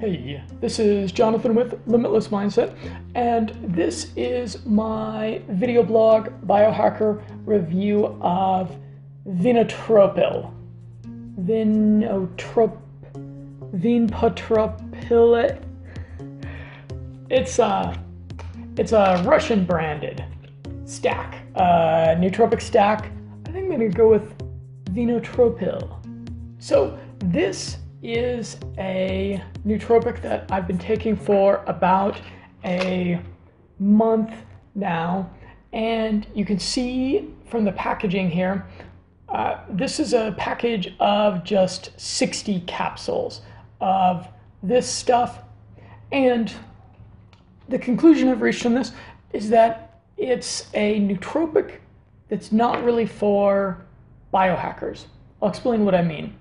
Hey, this is Jonathan with Limitless Mindset, and this is my video blog biohacker review of Vinotropil. Vinotrop, Vinpotropil. It's a, it's a Russian branded stack, uh, nootropic stack. I think I'm gonna go with Vinotropil. So this is a nootropic that I've been taking for about a month now. And you can see from the packaging here, uh, this is a package of just 60 capsules of this stuff. And the conclusion I've reached from this is that it's a nootropic that's not really for biohackers. I'll explain what I mean.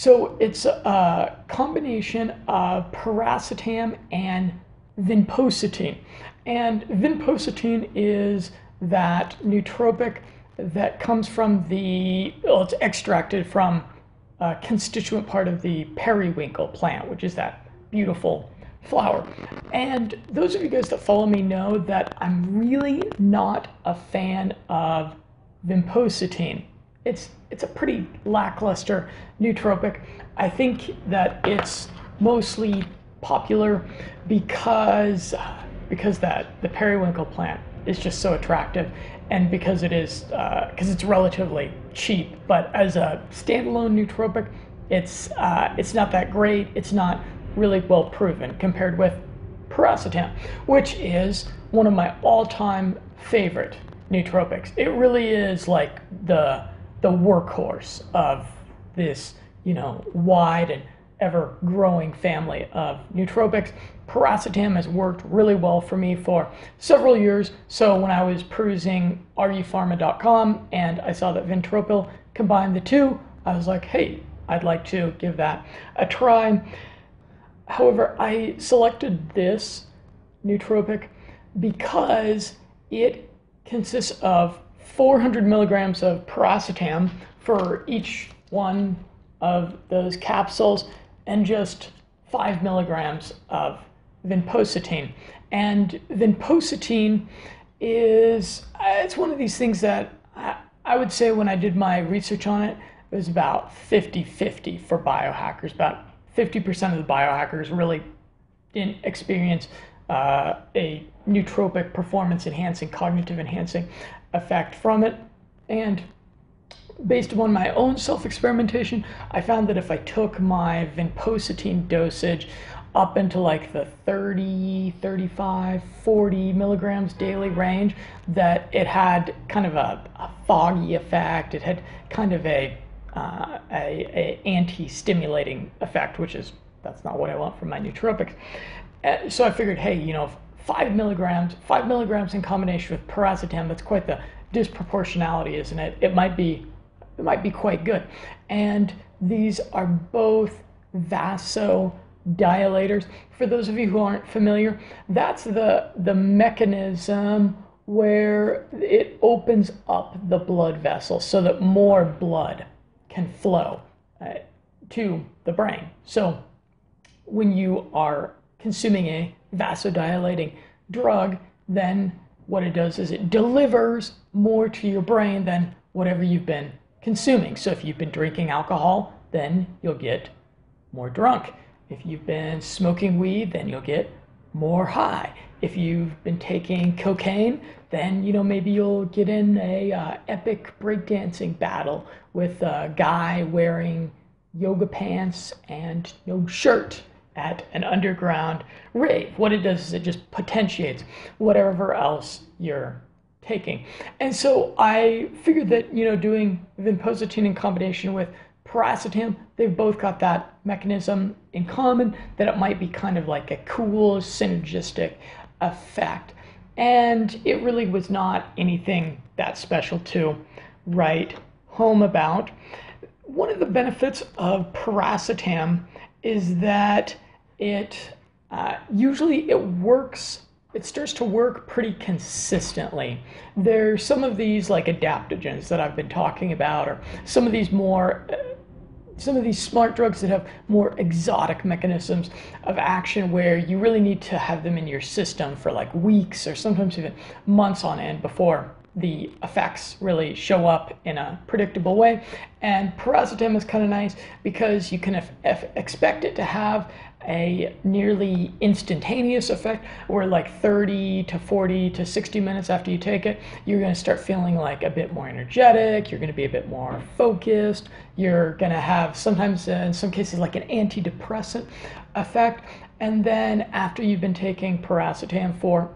So it's a combination of piracetam and vinpocetine. And vinpocetine is that nootropic that comes from the, well, it's extracted from a constituent part of the periwinkle plant, which is that beautiful flower. And those of you guys that follow me know that I'm really not a fan of vinpocetine it's it's a pretty lackluster nootropic. I think that it's mostly popular because because that the periwinkle plant is just so attractive, and because it is because uh, it's relatively cheap. But as a standalone nootropic, it's uh, it's not that great. It's not really well proven compared with piracetam, which is one of my all-time favorite nootropics. It really is like the the workhorse of this, you know, wide and ever growing family of nootropics. Piracetam has worked really well for me for several years. So when I was perusing rupharma.com and I saw that Vinotropil combined the two, I was like, hey, I'd like to give that a try. However, I selected this nootropic because it consists of 400 milligrams of piracetam for each one of those capsules and just 5 milligrams of vinpocetine. And vinpocetine is, it's one of these things that I, I would say when I did my research on it, it was about 50 50 for biohackers. About 50% of the biohackers really didn't experience uh, a nootropic performance enhancing, cognitive enhancing effect from it. And based upon my own self experimentation, I found that if I took my vinpocetine dosage up into like the 30, 35, 40 milligrams daily range, that it had kind of a, a foggy effect. It had kind of a, uh, a, a anti-stimulating effect, which is that's not what I want from my nootropics. Uh, so I figured, hey, you know, five milligrams, five milligrams in combination with piracetam, that's quite the disproportionality, isn't it? It might be, it might be quite good. And these are both vasodilators. For those of you who aren't familiar, that's the, the mechanism where it opens up the blood vessels so that more blood can flow uh, to the brain. So when you are consuming a vasodilating drug, then what it does is it delivers more to your brain than whatever you've been consuming. So if you've been drinking alcohol, then you'll get more drunk. If you've been smoking weed, then you'll get more high. If you've been taking cocaine, then you know maybe you'll get in a uh, epic breakdancing battle with a guy wearing yoga pants and no shirt at an underground rave. What it does is it just potentiates whatever else you're taking. And so I figured that, you know, doing vinpocetine in combination with piracetam, they've both got that mechanism in common, that it might be kind of like a cool synergistic effect. And it really was not anything that special to write home about. One of the benefits of piracetam is that it uh, usually it works it starts to work pretty consistently. There's some of these like adaptogens that I've been talking about, or some of these more uh, some of these smart drugs that have more exotic mechanisms of action where you really need to have them in your system for like weeks or sometimes even months on end before the effects really show up in a predictable way. And piracetam is kind of nice because you can expect it to have a nearly instantaneous effect where like 30 to 40 to 60 minutes after you take it you're going to start feeling like a bit more energetic you're going to be a bit more focused you're going to have sometimes uh, in some cases like an antidepressant effect. And then after you've been taking piracetam for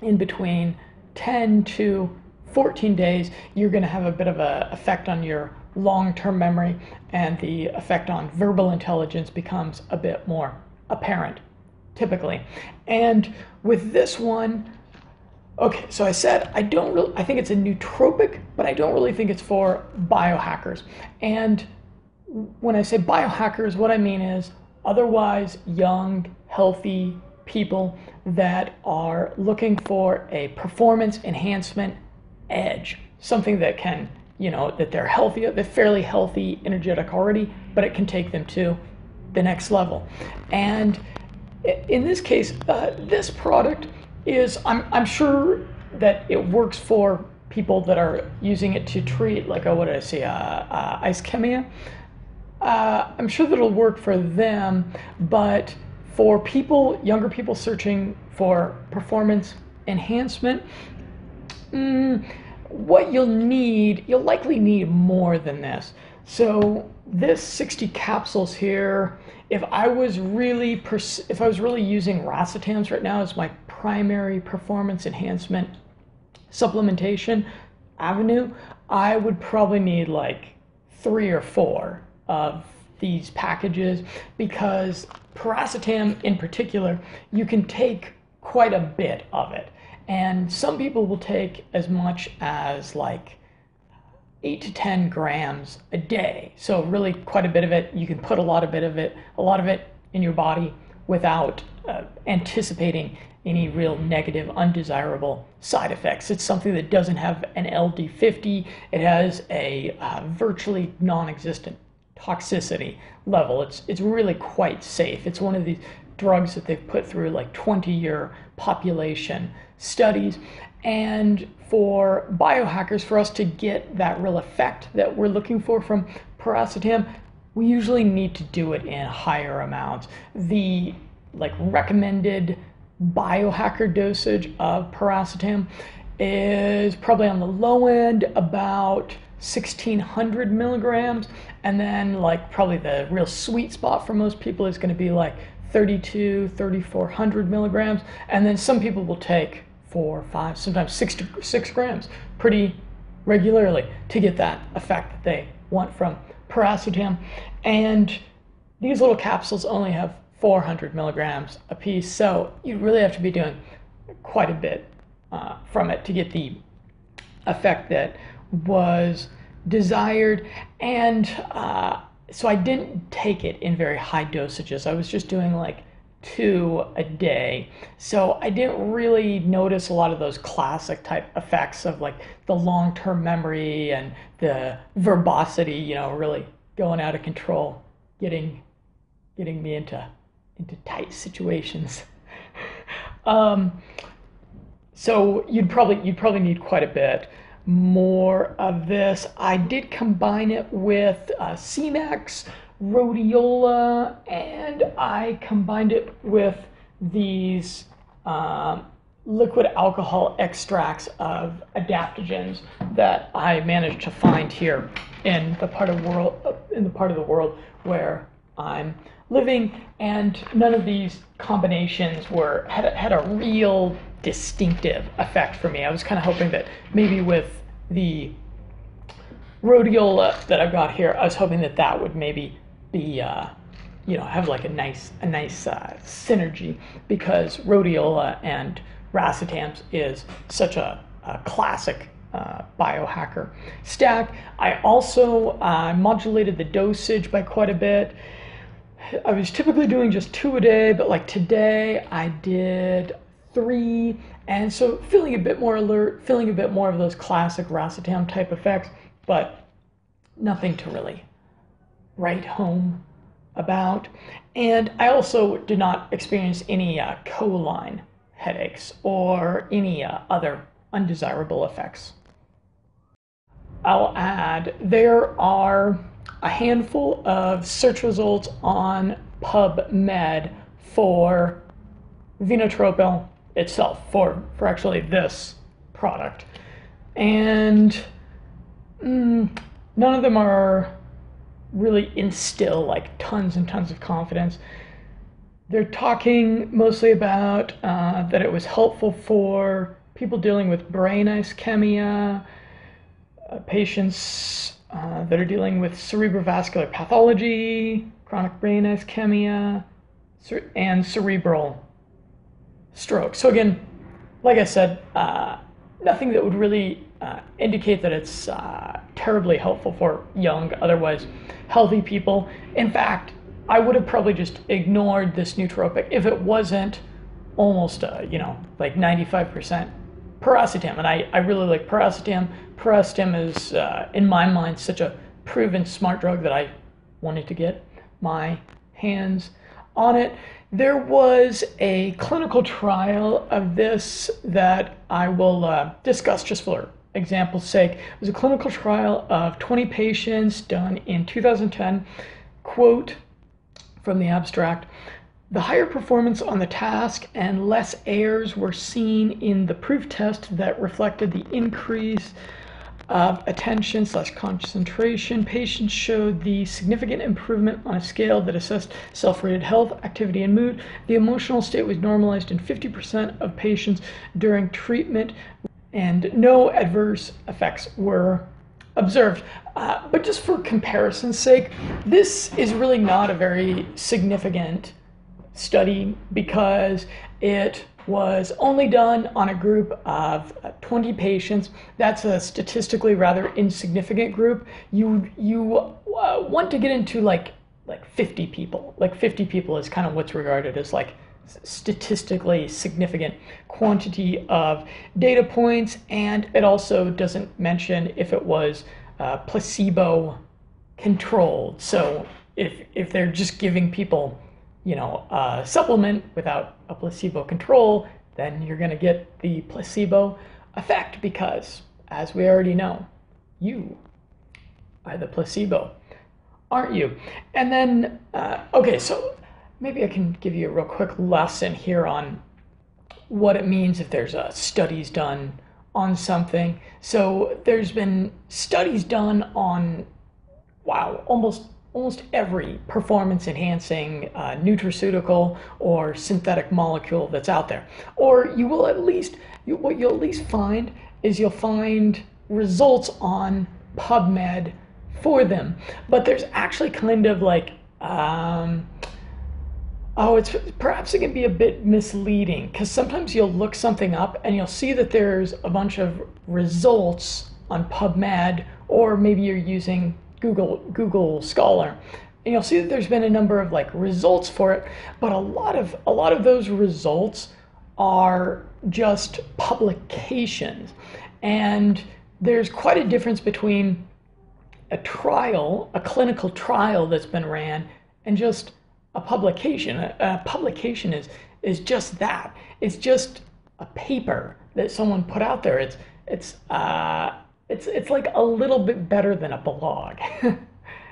in between 10 to 14 days you're going to have a bit of an effect on your long-term memory and the effect on verbal intelligence becomes a bit more apparent typically. And with this one okay so i said i don't really i think it's a nootropic but i don't really think it's for biohackers. And when i say biohackers what i mean is otherwise young healthy people that are looking for a performance enhancement edge something that can you know, that they're healthy, they're fairly healthy, energetic already, but it can take them to the next level. And in this case, uh, this product is, I'm, I'm sure that it works for people that are using it to treat, like, oh, what did I say, uh, uh, ischemia. Uh, I'm sure that it'll work for them, but for people, younger people searching for performance enhancement, mm, what you'll need, you'll likely need more than this. So this 60 capsules here, if I was really if I was really using racetams right now as my primary performance enhancement supplementation avenue, I would probably need like three or four of these packages because piracetam in particular, you can take quite a bit of it. And some people will take as much as like eight to 10 grams a day. So really quite a bit of it. You can put a lot of bit of it, a lot of it in your body without uh, anticipating any real negative, undesirable side effects. It's something that doesn't have an LD50. It has a uh, virtually non-existent toxicity level. It's it's really quite safe. It's one of these drugs that they've put through like 20 year population studies. And for biohackers, for us to get that real effect that we're looking for from piracetam, we usually need to do it in higher amounts. The like recommended biohacker dosage of piracetam is probably on the low end about 1600 milligrams and then like probably the real sweet spot for most people is going to be like 32 3400 milligrams and then some people will take four five sometimes six to, six grams pretty regularly to get that effect that they want from piracetam. And these little capsules only have 400 milligrams a piece so you really have to be doing quite a bit uh, from it to get the effect that was desired. And uh, so I didn't take it in very high dosages. I was just doing like two a day. So I didn't really notice a lot of those classic type effects of like the long term memory and the verbosity, you know, really going out of control, getting getting me into into tight situations. um, so you'd probably you'd probably need quite a bit more of this. I did combine it with uh, Semax, rhodiola, and I combined it with these um, liquid alcohol extracts of adaptogens that I managed to find here in the part of world in the part of the world where I'm living, and none of these combinations were had had a real distinctive effect for me. I was kind of hoping that maybe with the rhodiola that I've got here, I was hoping that that would maybe be, uh, you know, have like a nice, a nice uh, synergy because rhodiola and racetams is such a, a classic uh, biohacker stack. I also uh, modulated the dosage by quite a bit. I was typically doing just two a day, but like today I did three, and so feeling a bit more alert, feeling a bit more of those classic racetam type effects, but nothing to really write home about. And I also did not experience any uh, choline headaches or any uh, other undesirable effects. I'll add there are a handful of search results on PubMed for Venotropil itself, for, for actually this product. And mm, none of them are really instill like tons and tons of confidence. They're talking mostly about uh, that it was helpful for people dealing with brain ischemia, uh, patients uh, that are dealing with cerebrovascular pathology, chronic brain ischemia, and cerebral stroke. So again, like I said, uh, nothing that would really uh, indicate that it's uh, terribly helpful for young, otherwise healthy people. In fact, I would have probably just ignored this nootropic if it wasn't almost, uh, you know, like 95% piracetam. And I, I really like piracetam. Piracetam is, uh, in my mind, such a proven smart drug that I wanted to get my hands on it. There was a clinical trial of this that I will uh, discuss just for example's sake. It was a clinical trial of 20 patients done in 2010. Quote from the abstract The higher performance on the task and less errors were seen in the proof test that reflected the increase attention slash concentration. Patients showed the significant improvement on a scale that assessed self-rated health, activity, and mood. The emotional state was normalized in 50% of patients during treatment, and no adverse effects were observed. Uh, but just for comparison's sake, this is really not a very significant study because it was only done on a group of uh, 20 patients. That's a statistically rather insignificant group. You you uh, want to get into like like 50 people. Like 50 people is kind of what's regarded as like statistically significant quantity of data points, and it also doesn't mention if it was uh, placebo controlled. So if if they're just giving people you know, a supplement without a placebo control, then you're going to get the placebo effect because, as we already know, you are the placebo, aren't you? And then, uh, okay, so maybe I can give you a real quick lesson here on what it means if there's uh, studies done on something. So there's been studies done on, wow, almost almost every performance enhancing uh, nutraceutical or synthetic molecule that's out there. Or you will at least, you, what you'll at least find is you'll find results on PubMed for them. But there's actually kind of like, um, oh, it's perhaps it can be a bit misleading because sometimes you'll look something up and you'll see that there's a bunch of results on PubMed, or maybe you're using Google Google Scholar, and you'll see that there's been a number of like results for it, but a lot of a lot of those results are just publications, and there's quite a difference between a trial, a clinical trial that's been ran, and just a publication. A, a publication is is just that. It's just a paper that someone put out there. It's it's uh, it's it's like a little bit better than a blog.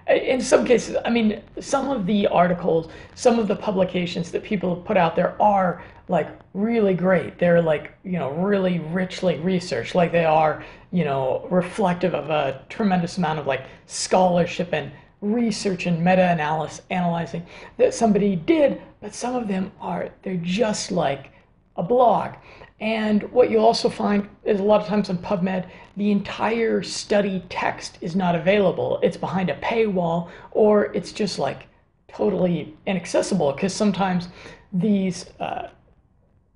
in some cases, I mean, some of the articles, some of the publications that people have put out there are like really great. They're like, you know, really richly researched, like they are, you know, reflective of a tremendous amount of like scholarship and research and meta-analysis analyzing that somebody did, but some of them are they're just like a blog. And what you'll also find is a lot of times on PubMed, the entire study text is not available. It's behind a paywall or it's just like totally inaccessible because sometimes these uh,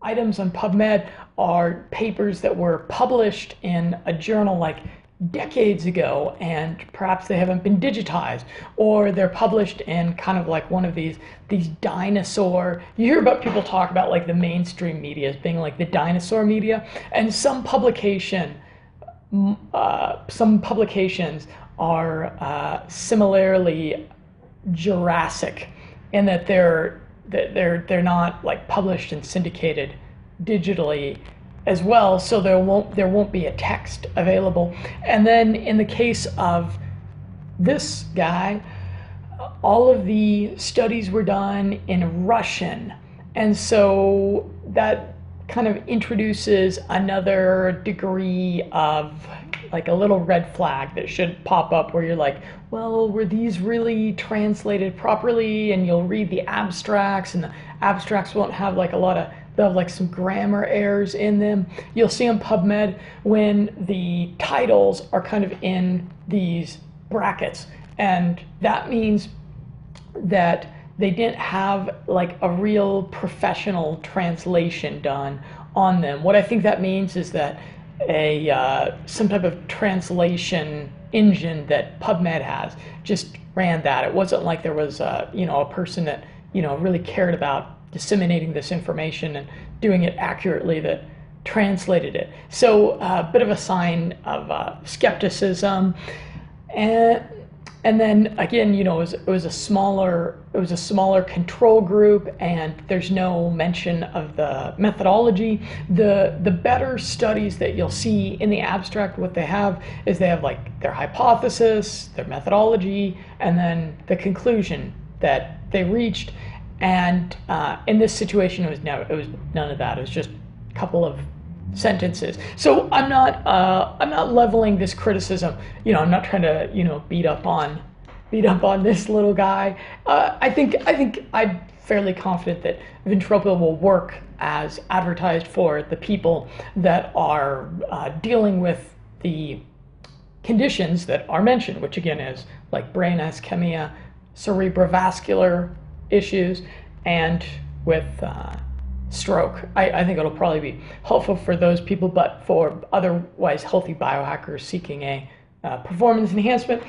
items on PubMed are papers that were published in a journal like decades ago and perhaps they haven't been digitized or they're published in kind of like one of these these dinosaur you hear about people talk about like the mainstream media as being like the dinosaur media and some publication uh, some publications are uh, similarly Jurassic in that they're they're they're not like published and syndicated digitally as well, so there won't there won't be a text available. And then in the case of this guy, all of the studies were done in Russian, and so that kind of introduces another degree of like a little red flag that should pop up where you're like, well, were these really translated properly? And you'll read the abstracts, and the abstracts won't have like a lot of they'll have like some grammar errors in them. You'll see on PubMed when the titles are kind of in these brackets, and that means that they didn't have like a real professional translation done on them. What I think that means is that a uh, some type of translation engine that PubMed has just ran that. It wasn't like there was a, you know a person that you know really cared about disseminating this information and doing it accurately that translated it. So a uh, bit of a sign of uh, skepticism. And and then again, you know, it was, it was a smaller it was a smaller control group, and there's no mention of the methodology. The the better studies that you'll see in the abstract, what they have is they have like their hypothesis, their methodology, and then the conclusion that they reached. And uh, in this situation, it was no, it was none of that. It was just a couple of sentences. So I'm not uh, I'm not leveling this criticism. You know, I'm not trying to you know beat up on beat up on this little guy. Uh, I think I think I'm fairly confident that Ventropo will work as advertised for the people that are uh, dealing with the conditions that are mentioned, which again is like brain ischemia, cerebrovascular issues, and with uh, stroke. I, I, think it'll probably be helpful for those people, but for otherwise healthy biohackers seeking a uh, performance enhancement,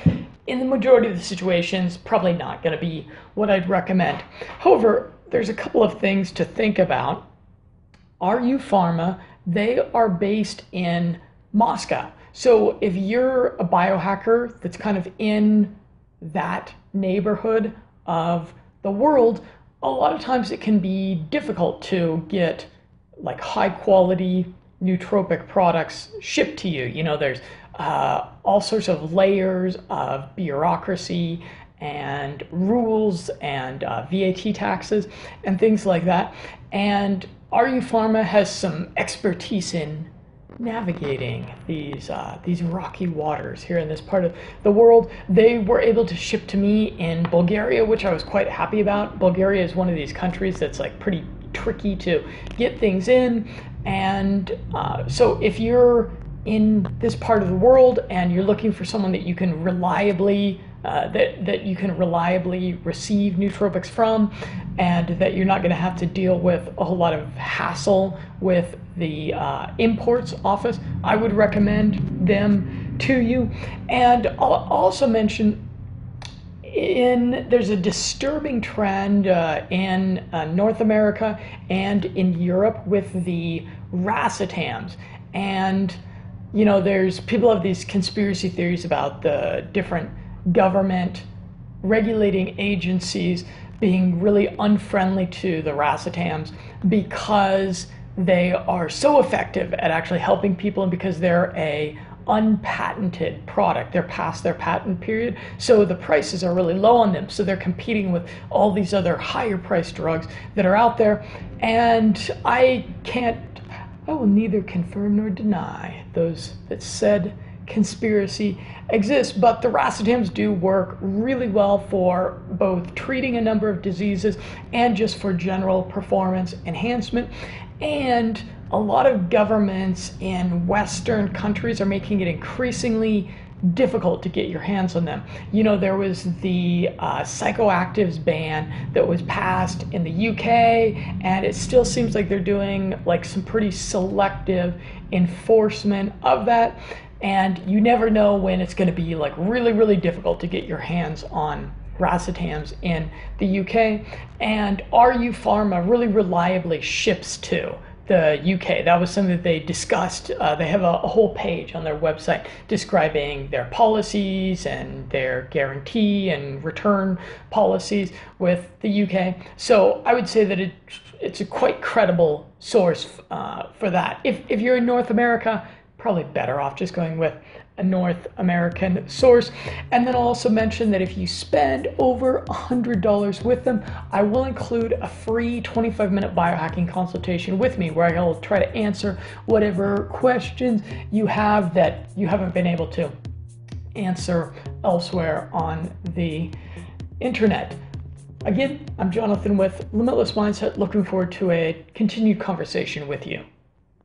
in the majority of the situations, probably not going to be what I'd recommend. However, there's a couple of things to think about. RU Pharma, they are based in Moscow. So if you're a biohacker that's kind of in that neighborhood of the world, a lot of times it can be difficult to get like high quality nootropic products shipped to you. You know, there's uh, all sorts of layers of bureaucracy and rules and uh, VAT taxes and things like that. And RU Pharma has some expertise in navigating these uh, these rocky waters here in this part of the world. They were able to ship to me in Bulgaria, which I was quite happy about. Bulgaria is one of these countries that's like pretty tricky to get things in, and uh, so if you're in this part of the world and you're looking for someone that you can reliably uh, that, that you can reliably receive nootropics from and that you're not going to have to deal with a whole lot of hassle with the uh, imports office, I would recommend them to you. And I'll also mention in there's a disturbing trend uh, in uh, North America and in Europe with the racetams and you know, there's people have these conspiracy theories about the different government regulating agencies being really unfriendly to the racetams because they are so effective at actually helping people and because they're a unpatented product. They're past their patent period, so the prices are really low on them. So they're competing with all these other higher priced drugs that are out there. And I can't I will neither confirm nor deny those that said conspiracy exists, but the racetams do work really well for both treating a number of diseases and just for general performance enhancement. And a lot of governments in Western countries are making it increasingly difficult to get your hands on them. You know, there was the uh, psychoactives ban that was passed in the UK, and it still seems like they're doing like some pretty selective enforcement of that. And you never know when it's going to be like really, really difficult to get your hands on racetams in the UK. And RU Pharma really reliably ships to the UK. That was something that they discussed. Uh, they have a, a, whole page on their website describing their policies and their guarantee and return policies with the UK. So I would say that it, it's a quite credible source uh, for that. If, if you're in North America, probably better off just going with a North American source. And then I'll also mention that if you spend over $100 with them, I will include a free 25 minute biohacking consultation with me where I'll try to answer whatever questions you have that you haven't been able to answer elsewhere on the internet. Again, I'm Jonathan with Limitless Mindset, looking forward to a continued conversation with you.